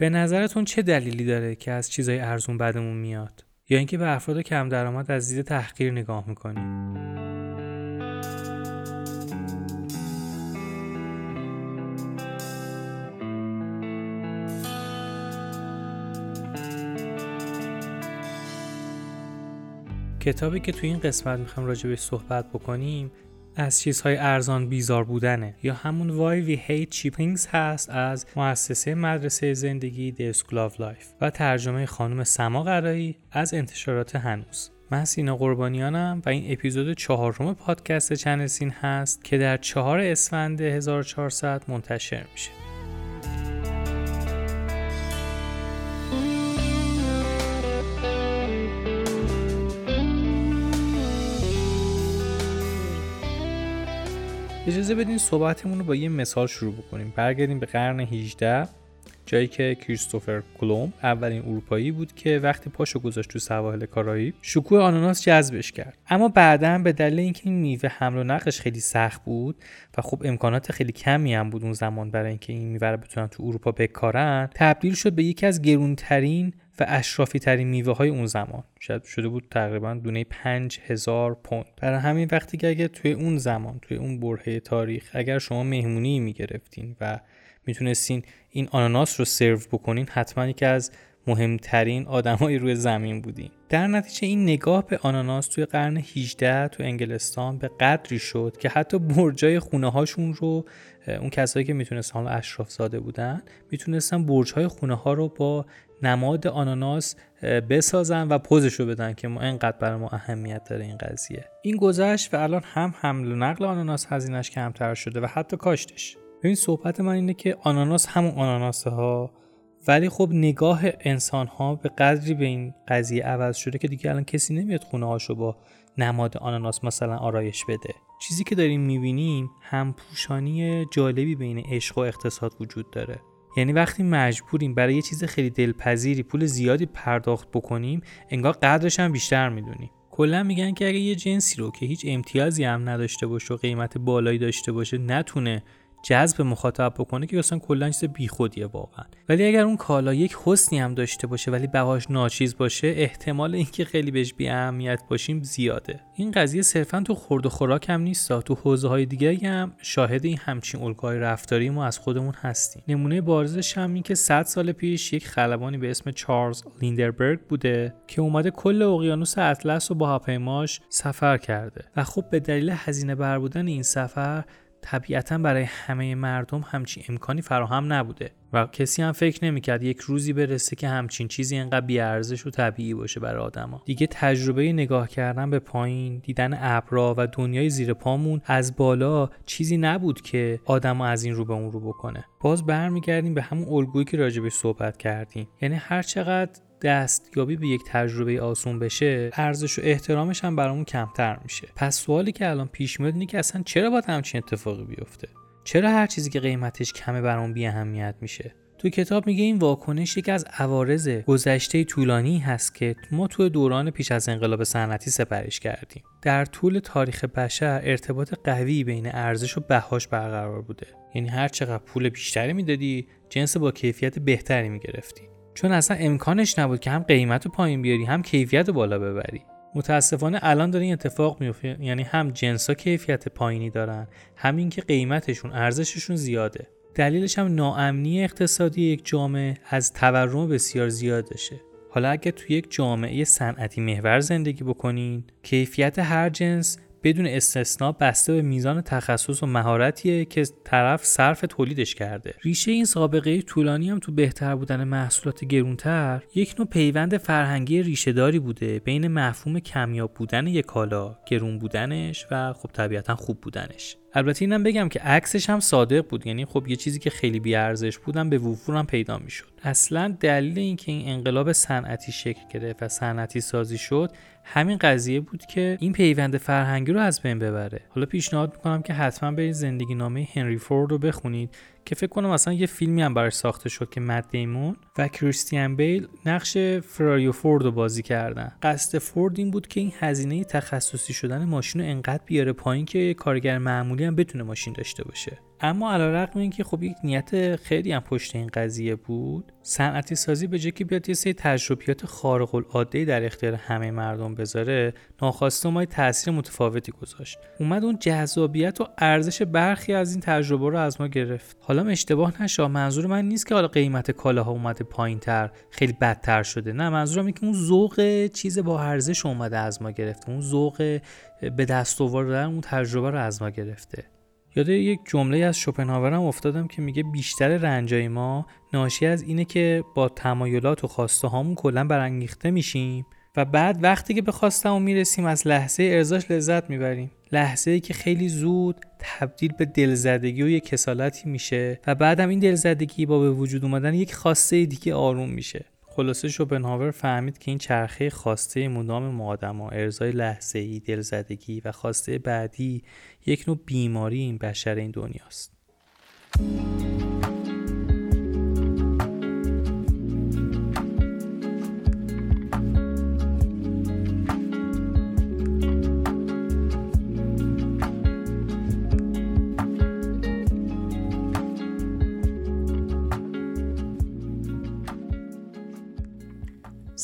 به نظرتون چه دلیلی داره که از چیزای ارزون بدمون میاد؟ یا اینکه به افراد کم درآمد از دید تحقیر نگاه می‌کنیم کتابی که تو این قسمت می‌خوام راجع به صحبت بکنیم از چیزهای ارزان بیزار بودنه. یا همون Why We Hate Cheapings هست از مؤسسه مدرسه زندگی The School of Life و ترجمه خانم سما قرایی از انتشارات هنوز. من سینا قربانیانم و این اپیزود چهارم پادکست چنل سین هست که در چهار اسفند 1400 منتشر میشه. اجازه بدین صحبتمون رو با یه مثال شروع بکنیم. برگردیم به قرن 18 جایی که کریستوفر کلوم اولین اروپایی بود که وقتی پاشو گذاشت تو سواحل کارایی شکوه آناناس جذبش کرد. اما بعدا به دلیل اینکه این میوه حمل و نقلش خیلی سخت بود و خب امکانات خیلی کمی هم بود اون زمان برای اینکه این میوه رو بتونن تو اروپا بکارن تبدیل شد به یکی از گرونترین و اشرافی ترین میوه های اون زمان. شاید شده بود تقریبا دونه 5000 پوند. برای همین وقتی که اگه توی اون زمان توی اون برهه تاریخ اگر شما مهمونی می‌گرفتین و می‌تونستین این آناناس رو سرو بکنین حتما یکی از مهمترین آدمای روی زمین بودین. در نتیجه این نگاه به آناناس توی قرن 18 تو انگلستان به قدری شد که حتی برجای خونه هاشون رو اون کسایی که می‌تونستن اشراف زاده بودن می‌تونستن برج های خونه ها رو با نماد آناناس بسازن و پوزش رو بدن که ما اینقدر برای ما اهمیت داره این قضیه. این گذشت و الان هم حمل و نقل آناناس هزینهش کمتر شده و حتی کاشتش. ببین صحبت من اینه که آناناس همون آناناسه ها ولی خب نگاه انسان ها به قدری به این قضیه عوض شده که دیگه الان کسی نمیاد خونه هاشو با نماد آناناس مثلا آرایش بده. چیزی که داریم می‌بینیم هم پوشانی جالبی بین عشق و اقتصاد وجود داره. یعنی وقتی مجبوریم برای یه چیز خیلی دلپذیری پول زیادی پرداخت بکنیم انگار قدرش هم بیشتر می‌دونیم کلا میگن که اگه یه جنسی رو که هیچ امتیازی هم نداشته باشه و قیمت بالایی داشته باشه نتونه جذب مخاطب بکنه که اصلا کلا چیز بیخودیه واقعا. ولی اگر اون کالا یک حسنی هم داشته باشه ولی بهاش ناچیز باشه احتمال اینکه خیلی بهش بی اهمیت باشیم زیاده. این قضیه صرفا تو خورد و خوراک هم نیست تو حوزه های دیگه هم شاهد این همچین الگوهای رفتاری ما از خودمون هستیم. نمونه بارزش هم این که 100 سال پیش یک خلبانی به اسم چارلز لیندربرگ بوده که اومده کل اقیانوس اطلس رو با هواپیماش سفر کرده. و خب به دلیل هزینه بر بودن این سفر طبیعتا برای همه مردم همچین امکانی فراهم نبوده و کسی هم فکر نمی‌کرد یک روزی برسه که همچین چیزی انقدر بیارزش و طبیعی باشه برای آدما. دیگه تجربه نگاه کردن به پایین دیدن ابرا و دنیای زیر پامون از بالا چیزی نبود که آدما از این رو به اون رو بکنه. باز برمیگردیم به همون الگویی که راجبش صحبت کردیم. یعنی هر چقدر دستیابی به یک تجربه آسون بشه ارزش و احترامش هم برامون کمتر میشه. پس سوالی که الان پیش میاد اینه که اصلا چرا باید همچین اتفاقی بیفته؟ چرا هر چیزی که قیمتش کمه برامون بی اهمیت میشه؟ تو کتاب میگه این واکنش یکی از عوارض گذشته طولانی هست که ما تو دوران پیش از انقلاب صنعتی سپرش کردیم. در طول تاریخ بشر ارتباط قوی بین ارزش و بهاش برقرار بوده. یعنی هر چقدر پول بیشتری می‌دادی جنس با کیفیت بهتری می‌گرفتی. چون اصلا امکانش نبود که هم قیمت رو پایین بیاری هم کیفیت رو بالا ببری. متاسفانه الان داره این اتفاق میفته یعنی هم جنسا کیفیت پایینی دارن همین که قیمتشون ارزششون زیاده. دلیلش هم ناامنی اقتصادی یک جامعه از تورم بسیار زیادشه. حالا اگر توی یک جامعه صنعتی محور زندگی بکنین کیفیت هر جنس بدون استثنا بسته به میزان تخصص و مهارتیه که طرف صرف تولیدش کرده. ریشه این سابقه طولانی هم تو بهتر بودن محصولات گرونتر یک نوع پیوند فرهنگی ریشهداری بوده بین مفهوم کمیاب بودن یک کالا گرون بودنش و خب طبیعتا خوب بودنش. البته اینم بگم که عکسش هم صادق بود. یعنی خب یه چیزی که خیلی بیارزش بودم به وفور هم پیدا می‌شد. اصلا دلیل اینکه این انقلاب صنعتی شکل گرفت و صنعتی سازی شد همین قضیه بود که این پیوند فرهنگی رو از بین ببره. حالا پیشنهاد می‌کنم که حتما برید زندگی نامه هنری فورد رو بخونید که فکر کنم اصلا یه فیلمی هم براش ساخته شد که مد دیمون و کریستیان بیل نقش فراریو فورد رو بازی کردن. قصد فورد این بود که این هزینه تخصصی شدن ماشین رو انقدر بیاره پایین که کارگر معمولی هم بتونه ماشین داشته باشه. اما علیرغم اینکه خب یک نیت خیلی هم پشت این قضیه بود صنعتی سازی به جای که بیاد یه سری تجربیات خارق العاده در اختیار همه مردم بذاره ناخواسته ما تاثیر متفاوتی گذاشت. اومد اون جذابیت و ارزش برخی از این تجربه رو از ما گرفت. حالا اشتباه نشه منظور من نیست که حالا قیمت کالاها اومده پایینتر خیلی بدتر شده. نه منظورم اینه که اون ذوق چیز با ارزش اومده از ما گرفته. اون ذوق به دست آوردن اون تجربه رو از ما گرفته. یاد یک جمله از شوپنهاورم افتادم که میگه بیشتر رنجای ما ناشی از اینه که با تمایلات و خواسته هامون کلا برانگیخته میشیم و بعد وقتی که به خواستمون می‌رسیم از لحظه ارزاش لذت می‌بریم. لحظه ای که خیلی زود تبدیل به دلزدگی و یک کسالتی میشه و بعدم این دلزدگی با به وجود اومدن یک خواسته دیگه آروم میشه. خلاصه شوپنهاور فهمید که این چرخه خواسته مدام ما آدم ارزای لحظه ای دلزدگی و خواسته بعدی یک نوع بیماری این بشر این دنیاست.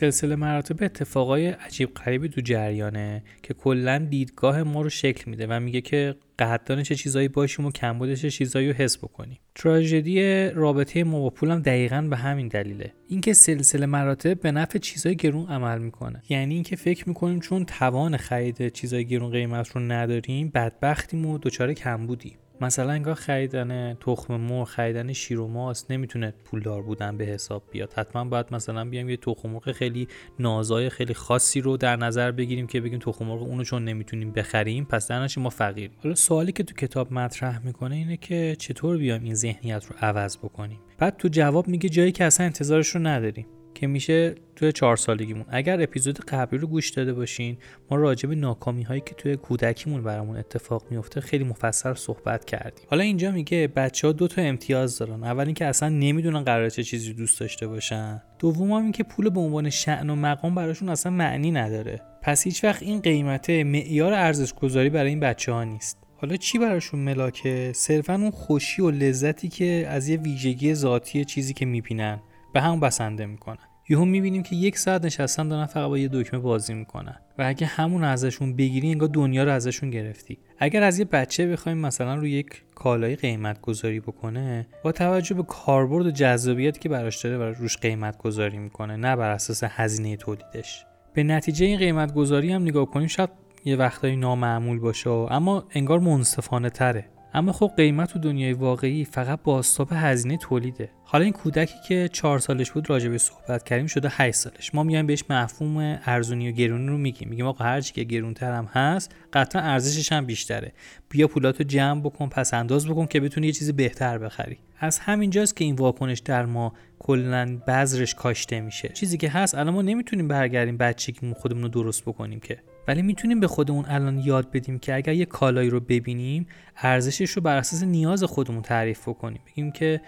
سلسله مراتب اتفاقای عجیب غریبی تو جریانه که کلا دیدگاه ما رو شکل میده و میگه که قدردان چه چیزایی باشیم و کمبود چه چیزایی رو حس بکنیم. تراژدی رابطه ما با پولم دقیقا به همین دلیله. اینکه سلسله مراتب به نفع چیزای گرون عمل می‌کنه. یعنی اینکه فکر می‌کنیم چون توان خرید چیزای گرون قیمت رو نداریم بدبختیم و دچار کمبودیم. مثلا انگار خریدن تخم مرغ خریدن شیر و ماست نمی‌تونه پولدار بودن به حساب بیاد. حتما باید مثلا بیایم یه تخم مرغ خیلی نازای خیلی خاصی رو در نظر بگیریم که بگیم تخم مرغ اونو چون نمی‌تونیم بخریم پس در ما فقیر حالا سوالی که تو کتاب مطرح می‌کنه اینه که چطور بیایم این ذهنیت رو عوض بکنیم؟ بعد تو جواب میگه جایی که اصلا انتظارش رو نداریم. که میشه توی چهار سالگیمون. اگر اپیزود قبلی رو گوش داده باشین ما راجع به ناکامی هایی که توی کودکیمون برامون اتفاق میفته خیلی مفصل صحبت کردیم. حالا اینجا میگه بچه ها دو تا امتیاز دارن. اول اینکه اصلا نمی‌دونن قرار چه چیزی دوست داشته باشن. دوم هم اینکه پول به عنوان شعن و مقام براشون اصلا معنی نداره. پس هیچ وقت این قیمت معیار ارزش گذاری برای این بچه ها نیست. حالا چی براشون ملاکه؟ صرفا اون خوشی و لذتی که از یه ویژگی ذاتی چیزی که می‌بینن به هم بسنده می‌کنن. یهو می‌بینیم که یک ساعت نشستن دارن فقط با یه دکمه بازی می‌کنن. و اگه همون ازشون بگیری انگار دنیا رو ازشون گرفتی. اگر از یه بچه بخوایم مثلا رو یک کالای قیمت گذاری بکنه با توجه به کاربرد و جذابیتی که براش داره و روش قیمت گذاری می‌کنه نه بر اساس هزینه تولیدش. به نتیجه این قیمت گذاری هم نگاه کنیم شاید یه وقتایی نامعمول باشه اما انگار منصفانه تره اما خب قیمت تو دنیای واقعی فقط بازتاب هزینه تولیده. حالا این کودکی که چهار سالش بود راجع به صحبت کردیم شده 8 سالش. ما میایم بهش مفهوم ارزونی و گرونی رو میگیم. میگیم آقا هر چی که گرونتر هم هست قطعا ارزشش هم بیشتره. بیا پولاتو جمع بکن پس انداز بکن که بتونی یه چیز بهتر بخری. از همینجاست که این واکنش در ما کلا بذرش کاشته میشه. چیزی که هست الان ما نمی‌تونیم برگردیم بچگیمون خودمون رو درست بکنیم که. ولی می‌تونیم به خودمون الان یاد بدیم که اگر یه کالایی رو ببینیم ارزشش رو بر اساس نیاز خودمون تعریف کنیم بگیم که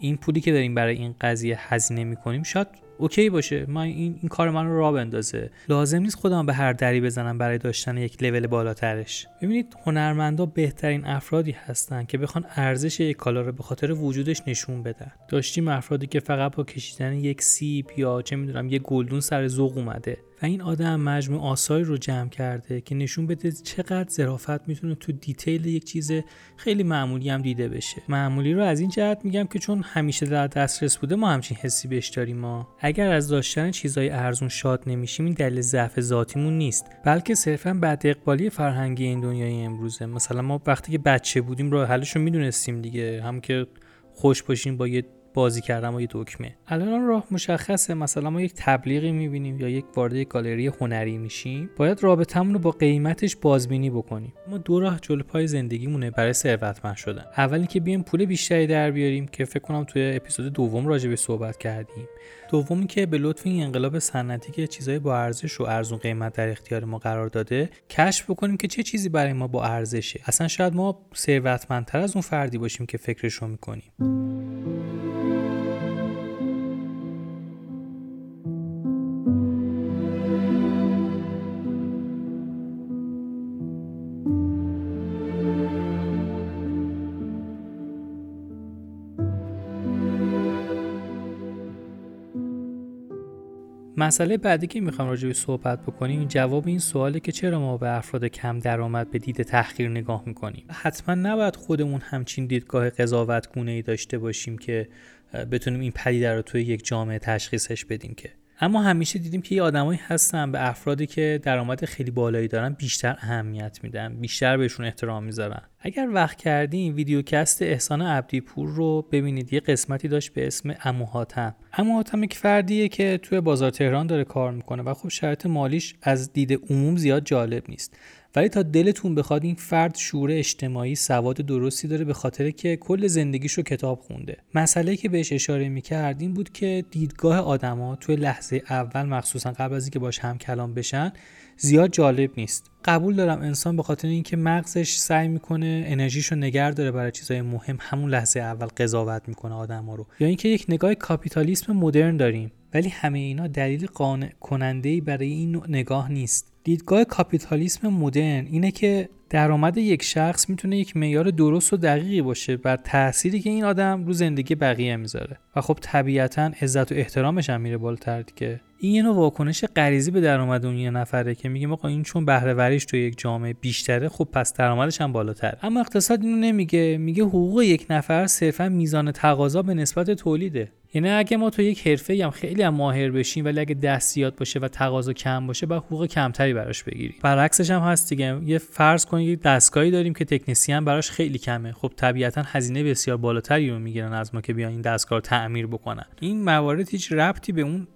این پولی که داریم برای این قضیه هزینه می‌کنیم شاید اوکی باشه. من این, این کار من رو را بندازه. لازم نیست خودم به هر دری بزنم برای داشتن یک لول بالاترش. ببینید هنرمندا بهترین افرادی هستن که بخوان ارزش یک کالا رو به خاطر وجودش نشون بدن. داشتیم افرادی که فقط با کشیدن یک سیب یا چه می‌دونم یک گلدون سر ذوق اومده. این آدم مجموع آثاری رو جمع کرده که نشون بده چقدر ظرافت می‌تونه تو دیتیل یک چیز خیلی معمولی هم دیده بشه. معمولی رو از این جهت میگم که چون همیشه در دسترس بوده ما همچین حسی بهش داریم ما. اگر از داشتن چیزای ارزون شاد نمیشیم این دلیل ضعف ذاتیمون نیست. بلکه صرفا بد اقبالی فرهنگی این دنیای امروزه. مثلا ما وقتی که بچه بودیم راه حلش رو می‌دونستیم دیگه. هم که خوش باشیم با یه بازی کردن با یه دکمه. الان راه مشخصه مثلا ما یک تبلیغی می‌بینیم یا یک وارد گالری هنری میشیم. باید رابطمون رو با قیمتش بازبینی بکنیم. ما دو راه جلو پای زندگیمونه برای ثروتمند شدن. اولی که بیایم پول بیشتری در بیاریم که فکر کنم توی اپیزود دوم راجع به صحبت کردیم. دومی که به لطف این انقلاب صنعتی که چیزهای با ارزش و ارزون قیمت در اختیار ما قرار داده کشف بکنیم که چه چیزی برای ما با ارزشه. اصلا شاید ما ثروتمندتر از اون فردی باشیم که فکرش رو می‌کنیم. مسئله بعدی که می‌خوام راجع به صحبت بکنیم جواب این سواله که چرا ما به افراد کم درآمد به دید تحقیر نگاه می‌کنیم؟ حتما نباید خودمون همچین دیدگاه قضاوت گونه ای داشته باشیم که بتونیم این پدیده رو توی یک جامعه تشخیصش بدیم که. اما همیشه دیدیم که یه آدمایی هستن به افرادی که درآمد خیلی بالایی دارن بیشتر اهمیت میدن بیشتر بهشون احترام می‌ذارن. اگر وقت کردین ویدیوکست احسان عبدی پور رو ببینید. یه قسمتی داشت به اسم اموهاتم. اموهاتم یک فردیه که توی بازار تهران داره کار می‌کنه و خب شرط مالیش از دید عموم زیاد جالب نیست. ولی تا دلتون بخواد این فرد شعور اجتماعی سواد درستی داره به خاطر که کل زندگیش رو کتاب خونده. مسئله که بهش اشاره می‌کرد این بود که دیدگاه آدما توی لحظه اول مخصوصا قبل از اینکه باش هم کلام بشن زیاد جالب نیست. قبول دارم انسان به خاطر اینکه مغزش سعی می‌کنه انرژیش رو نگر داره برای چیزهای مهم. همون لحظه اول قضاوت می‌کنه آدما رو. یا اینکه یک نگاه کاپیتالیسم مدرن داریم. ولی همه اینا دلیل قانع کننده برای این نگاه نیست. دیدگاه کاپیتالیسم مدرن اینه که درآمد یک شخص می‌تونه یک معیار درست و دقیقی باشه بر تأثیری که این آدم رو زندگی بقیه می‌ذاره. و خب طبیعتا عزت و احترامش هم میره بالاتر دیگه. این یه نوع واکنش غریزی به درآمد اون یه نفره که میگه آقا این چون بهره وریش تو یک جامعه بیشتره خب پس درآمدش هم بالاتر. اما اقتصاد اینو نمیگه میگه حقوق یک نفر صرفا میزان تقاضا به نسبت تولیده. یعنی اگه ما تو یک حرفه هم خیلی هم ماهر بشیم ولی اگه دست زیاد باشه و تقاضا کم باشه با حقوق کمتری براش بگیریم. برعکسش هم هست دیگه. یه فرض کنید دستگاهی داریم که تکنسین براش خیلی کمه. خب طبیعتا هزینه بسیار بالاتری رو می‌گیرن از ما که بیان این دستگاه رو تعمیر بکنن. این موارد هیچ ربطی به اون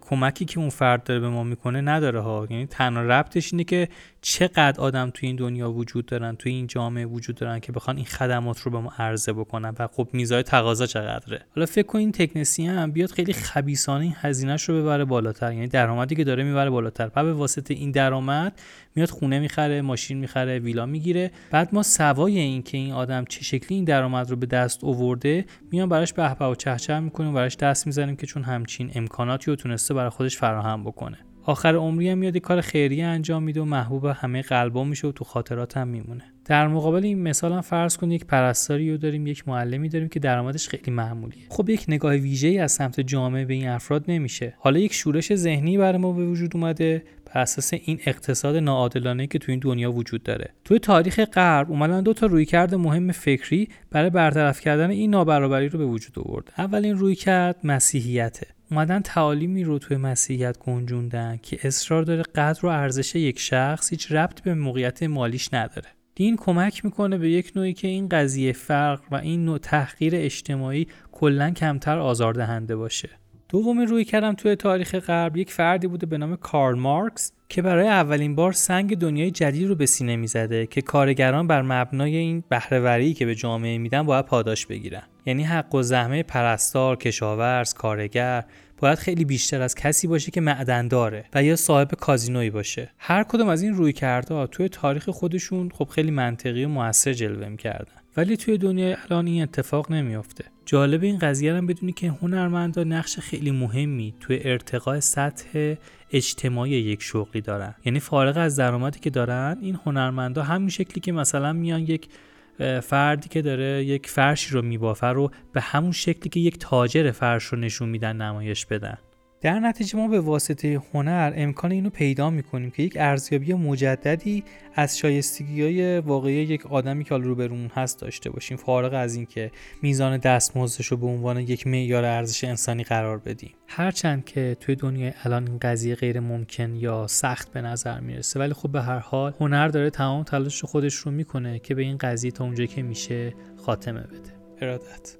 کمکی که اون فرد داره به ما می‌کنه نداره ها. یعنی تنها ربطش اینه که چقدر آدم توی این دنیا وجود دارن توی این جامعه وجود دارن که بخوان این خدمات رو به ما عرضه بکنن و خب میزای تقاضا چقدره. حالا فکر کن این تکنسین هم بیاد خیلی خبیسانه این هزینهش رو ببره بالاتر. یعنی درآمدی که داره می‌بره بالاتر. و به واسطه این درآمد میاد خونه می‌خره ماشین می‌خره ویلا می‌گیره. بعد ما سوای این که این آدم چه شکلی این درآمد رو به دست آورده میان براش به و چهچه می‌کنیم براش دست می‌زنیم که چون همچین امکاناتی تونسته برای خودش فراهم بکنه. آخر عمری هم میاد کار خیریه انجام میده و محبوب همه قلبا میشه و تو خاطرات هم میمونه. در مقابل این مثال هم فرض کن یک پرستاری رو داریم یک معلمی داریم که درآمدش خیلی معمولیه. خب یک نگاه ویژه‌ای از سمت جامعه به این افراد نمیشه. حالا یک شورش ذهنی برای ما به وجود اومده. بر اساس این اقتصاد ناعادلانه که تو این دنیا وجود داره. توی تاریخ غرب اومدن دو تا رویکرد مهم فکری برای برطرف کردن این نابرابری رو به وجود آورد. اولین رویکرد مسیحیته. اومدن تعالیمی رو توی مسیحیت گنجوندن که اصرار داره قدر و ارزش یک شخص هیچ ربط به موقعیت مالیش نداره. دین کمک می‌کنه به یک نوعی که این قضیه فرق و این نوع تحقیر اجتماعی کلا کمتر آزاردهنده باشه. دومین روی کردم توی تاریخ غرب یک فردی بوده به نام کارل مارکس که برای اولین بار سنگ دنیای جدید رو به سینه می‌زده که کارگران بر مبنای این بهرهوری که به جامعه میدن باید پاداش بگیرن. یعنی حق و زحمه پرستار کشاورز کارگر باید خیلی بیشتر از کسی باشه که معدن داره و یا صاحب کازینویی باشه. هر کدوم از این روی کرده توی تاریخ خودشون خب خیلی منطقی و موثر جلوه می‌کردن. ولی توی دنیای الان این اتفاق نمیافته. جالب این قضیه هم بدونی که هنرمندا نقش خیلی مهمی توی ارتقاء سطح اجتماعی یک شغلی دارن. یعنی فارغ از درآمدی که دارن این هنرمندا همین شکلی که مثلا میان یک فردی که داره یک فرشی رو میبافه رو به همون شکلی که یک تاجر فرش رو نشون میدن نمایش بدن. در نتیجه ما به واسطه هنر امکان اینو پیدا می‌کنیم که یک ارزیابی مجددی از شایستگی های واقعی یک آدمی که رو برون هست داشته باشیم فارغ از اینکه میزان دستمزدش رو به عنوان یک معیار ارزش انسانی قرار بدیم. هرچند که توی دنیای الان این قضیه غیر ممکن یا سخت به نظر می‌رسه ولی خب به هر حال هنر داره تمام تلاش خودش رو می‌کنه که به این قضیه تا اونجایی که میشه خاتمه بده. ارادت.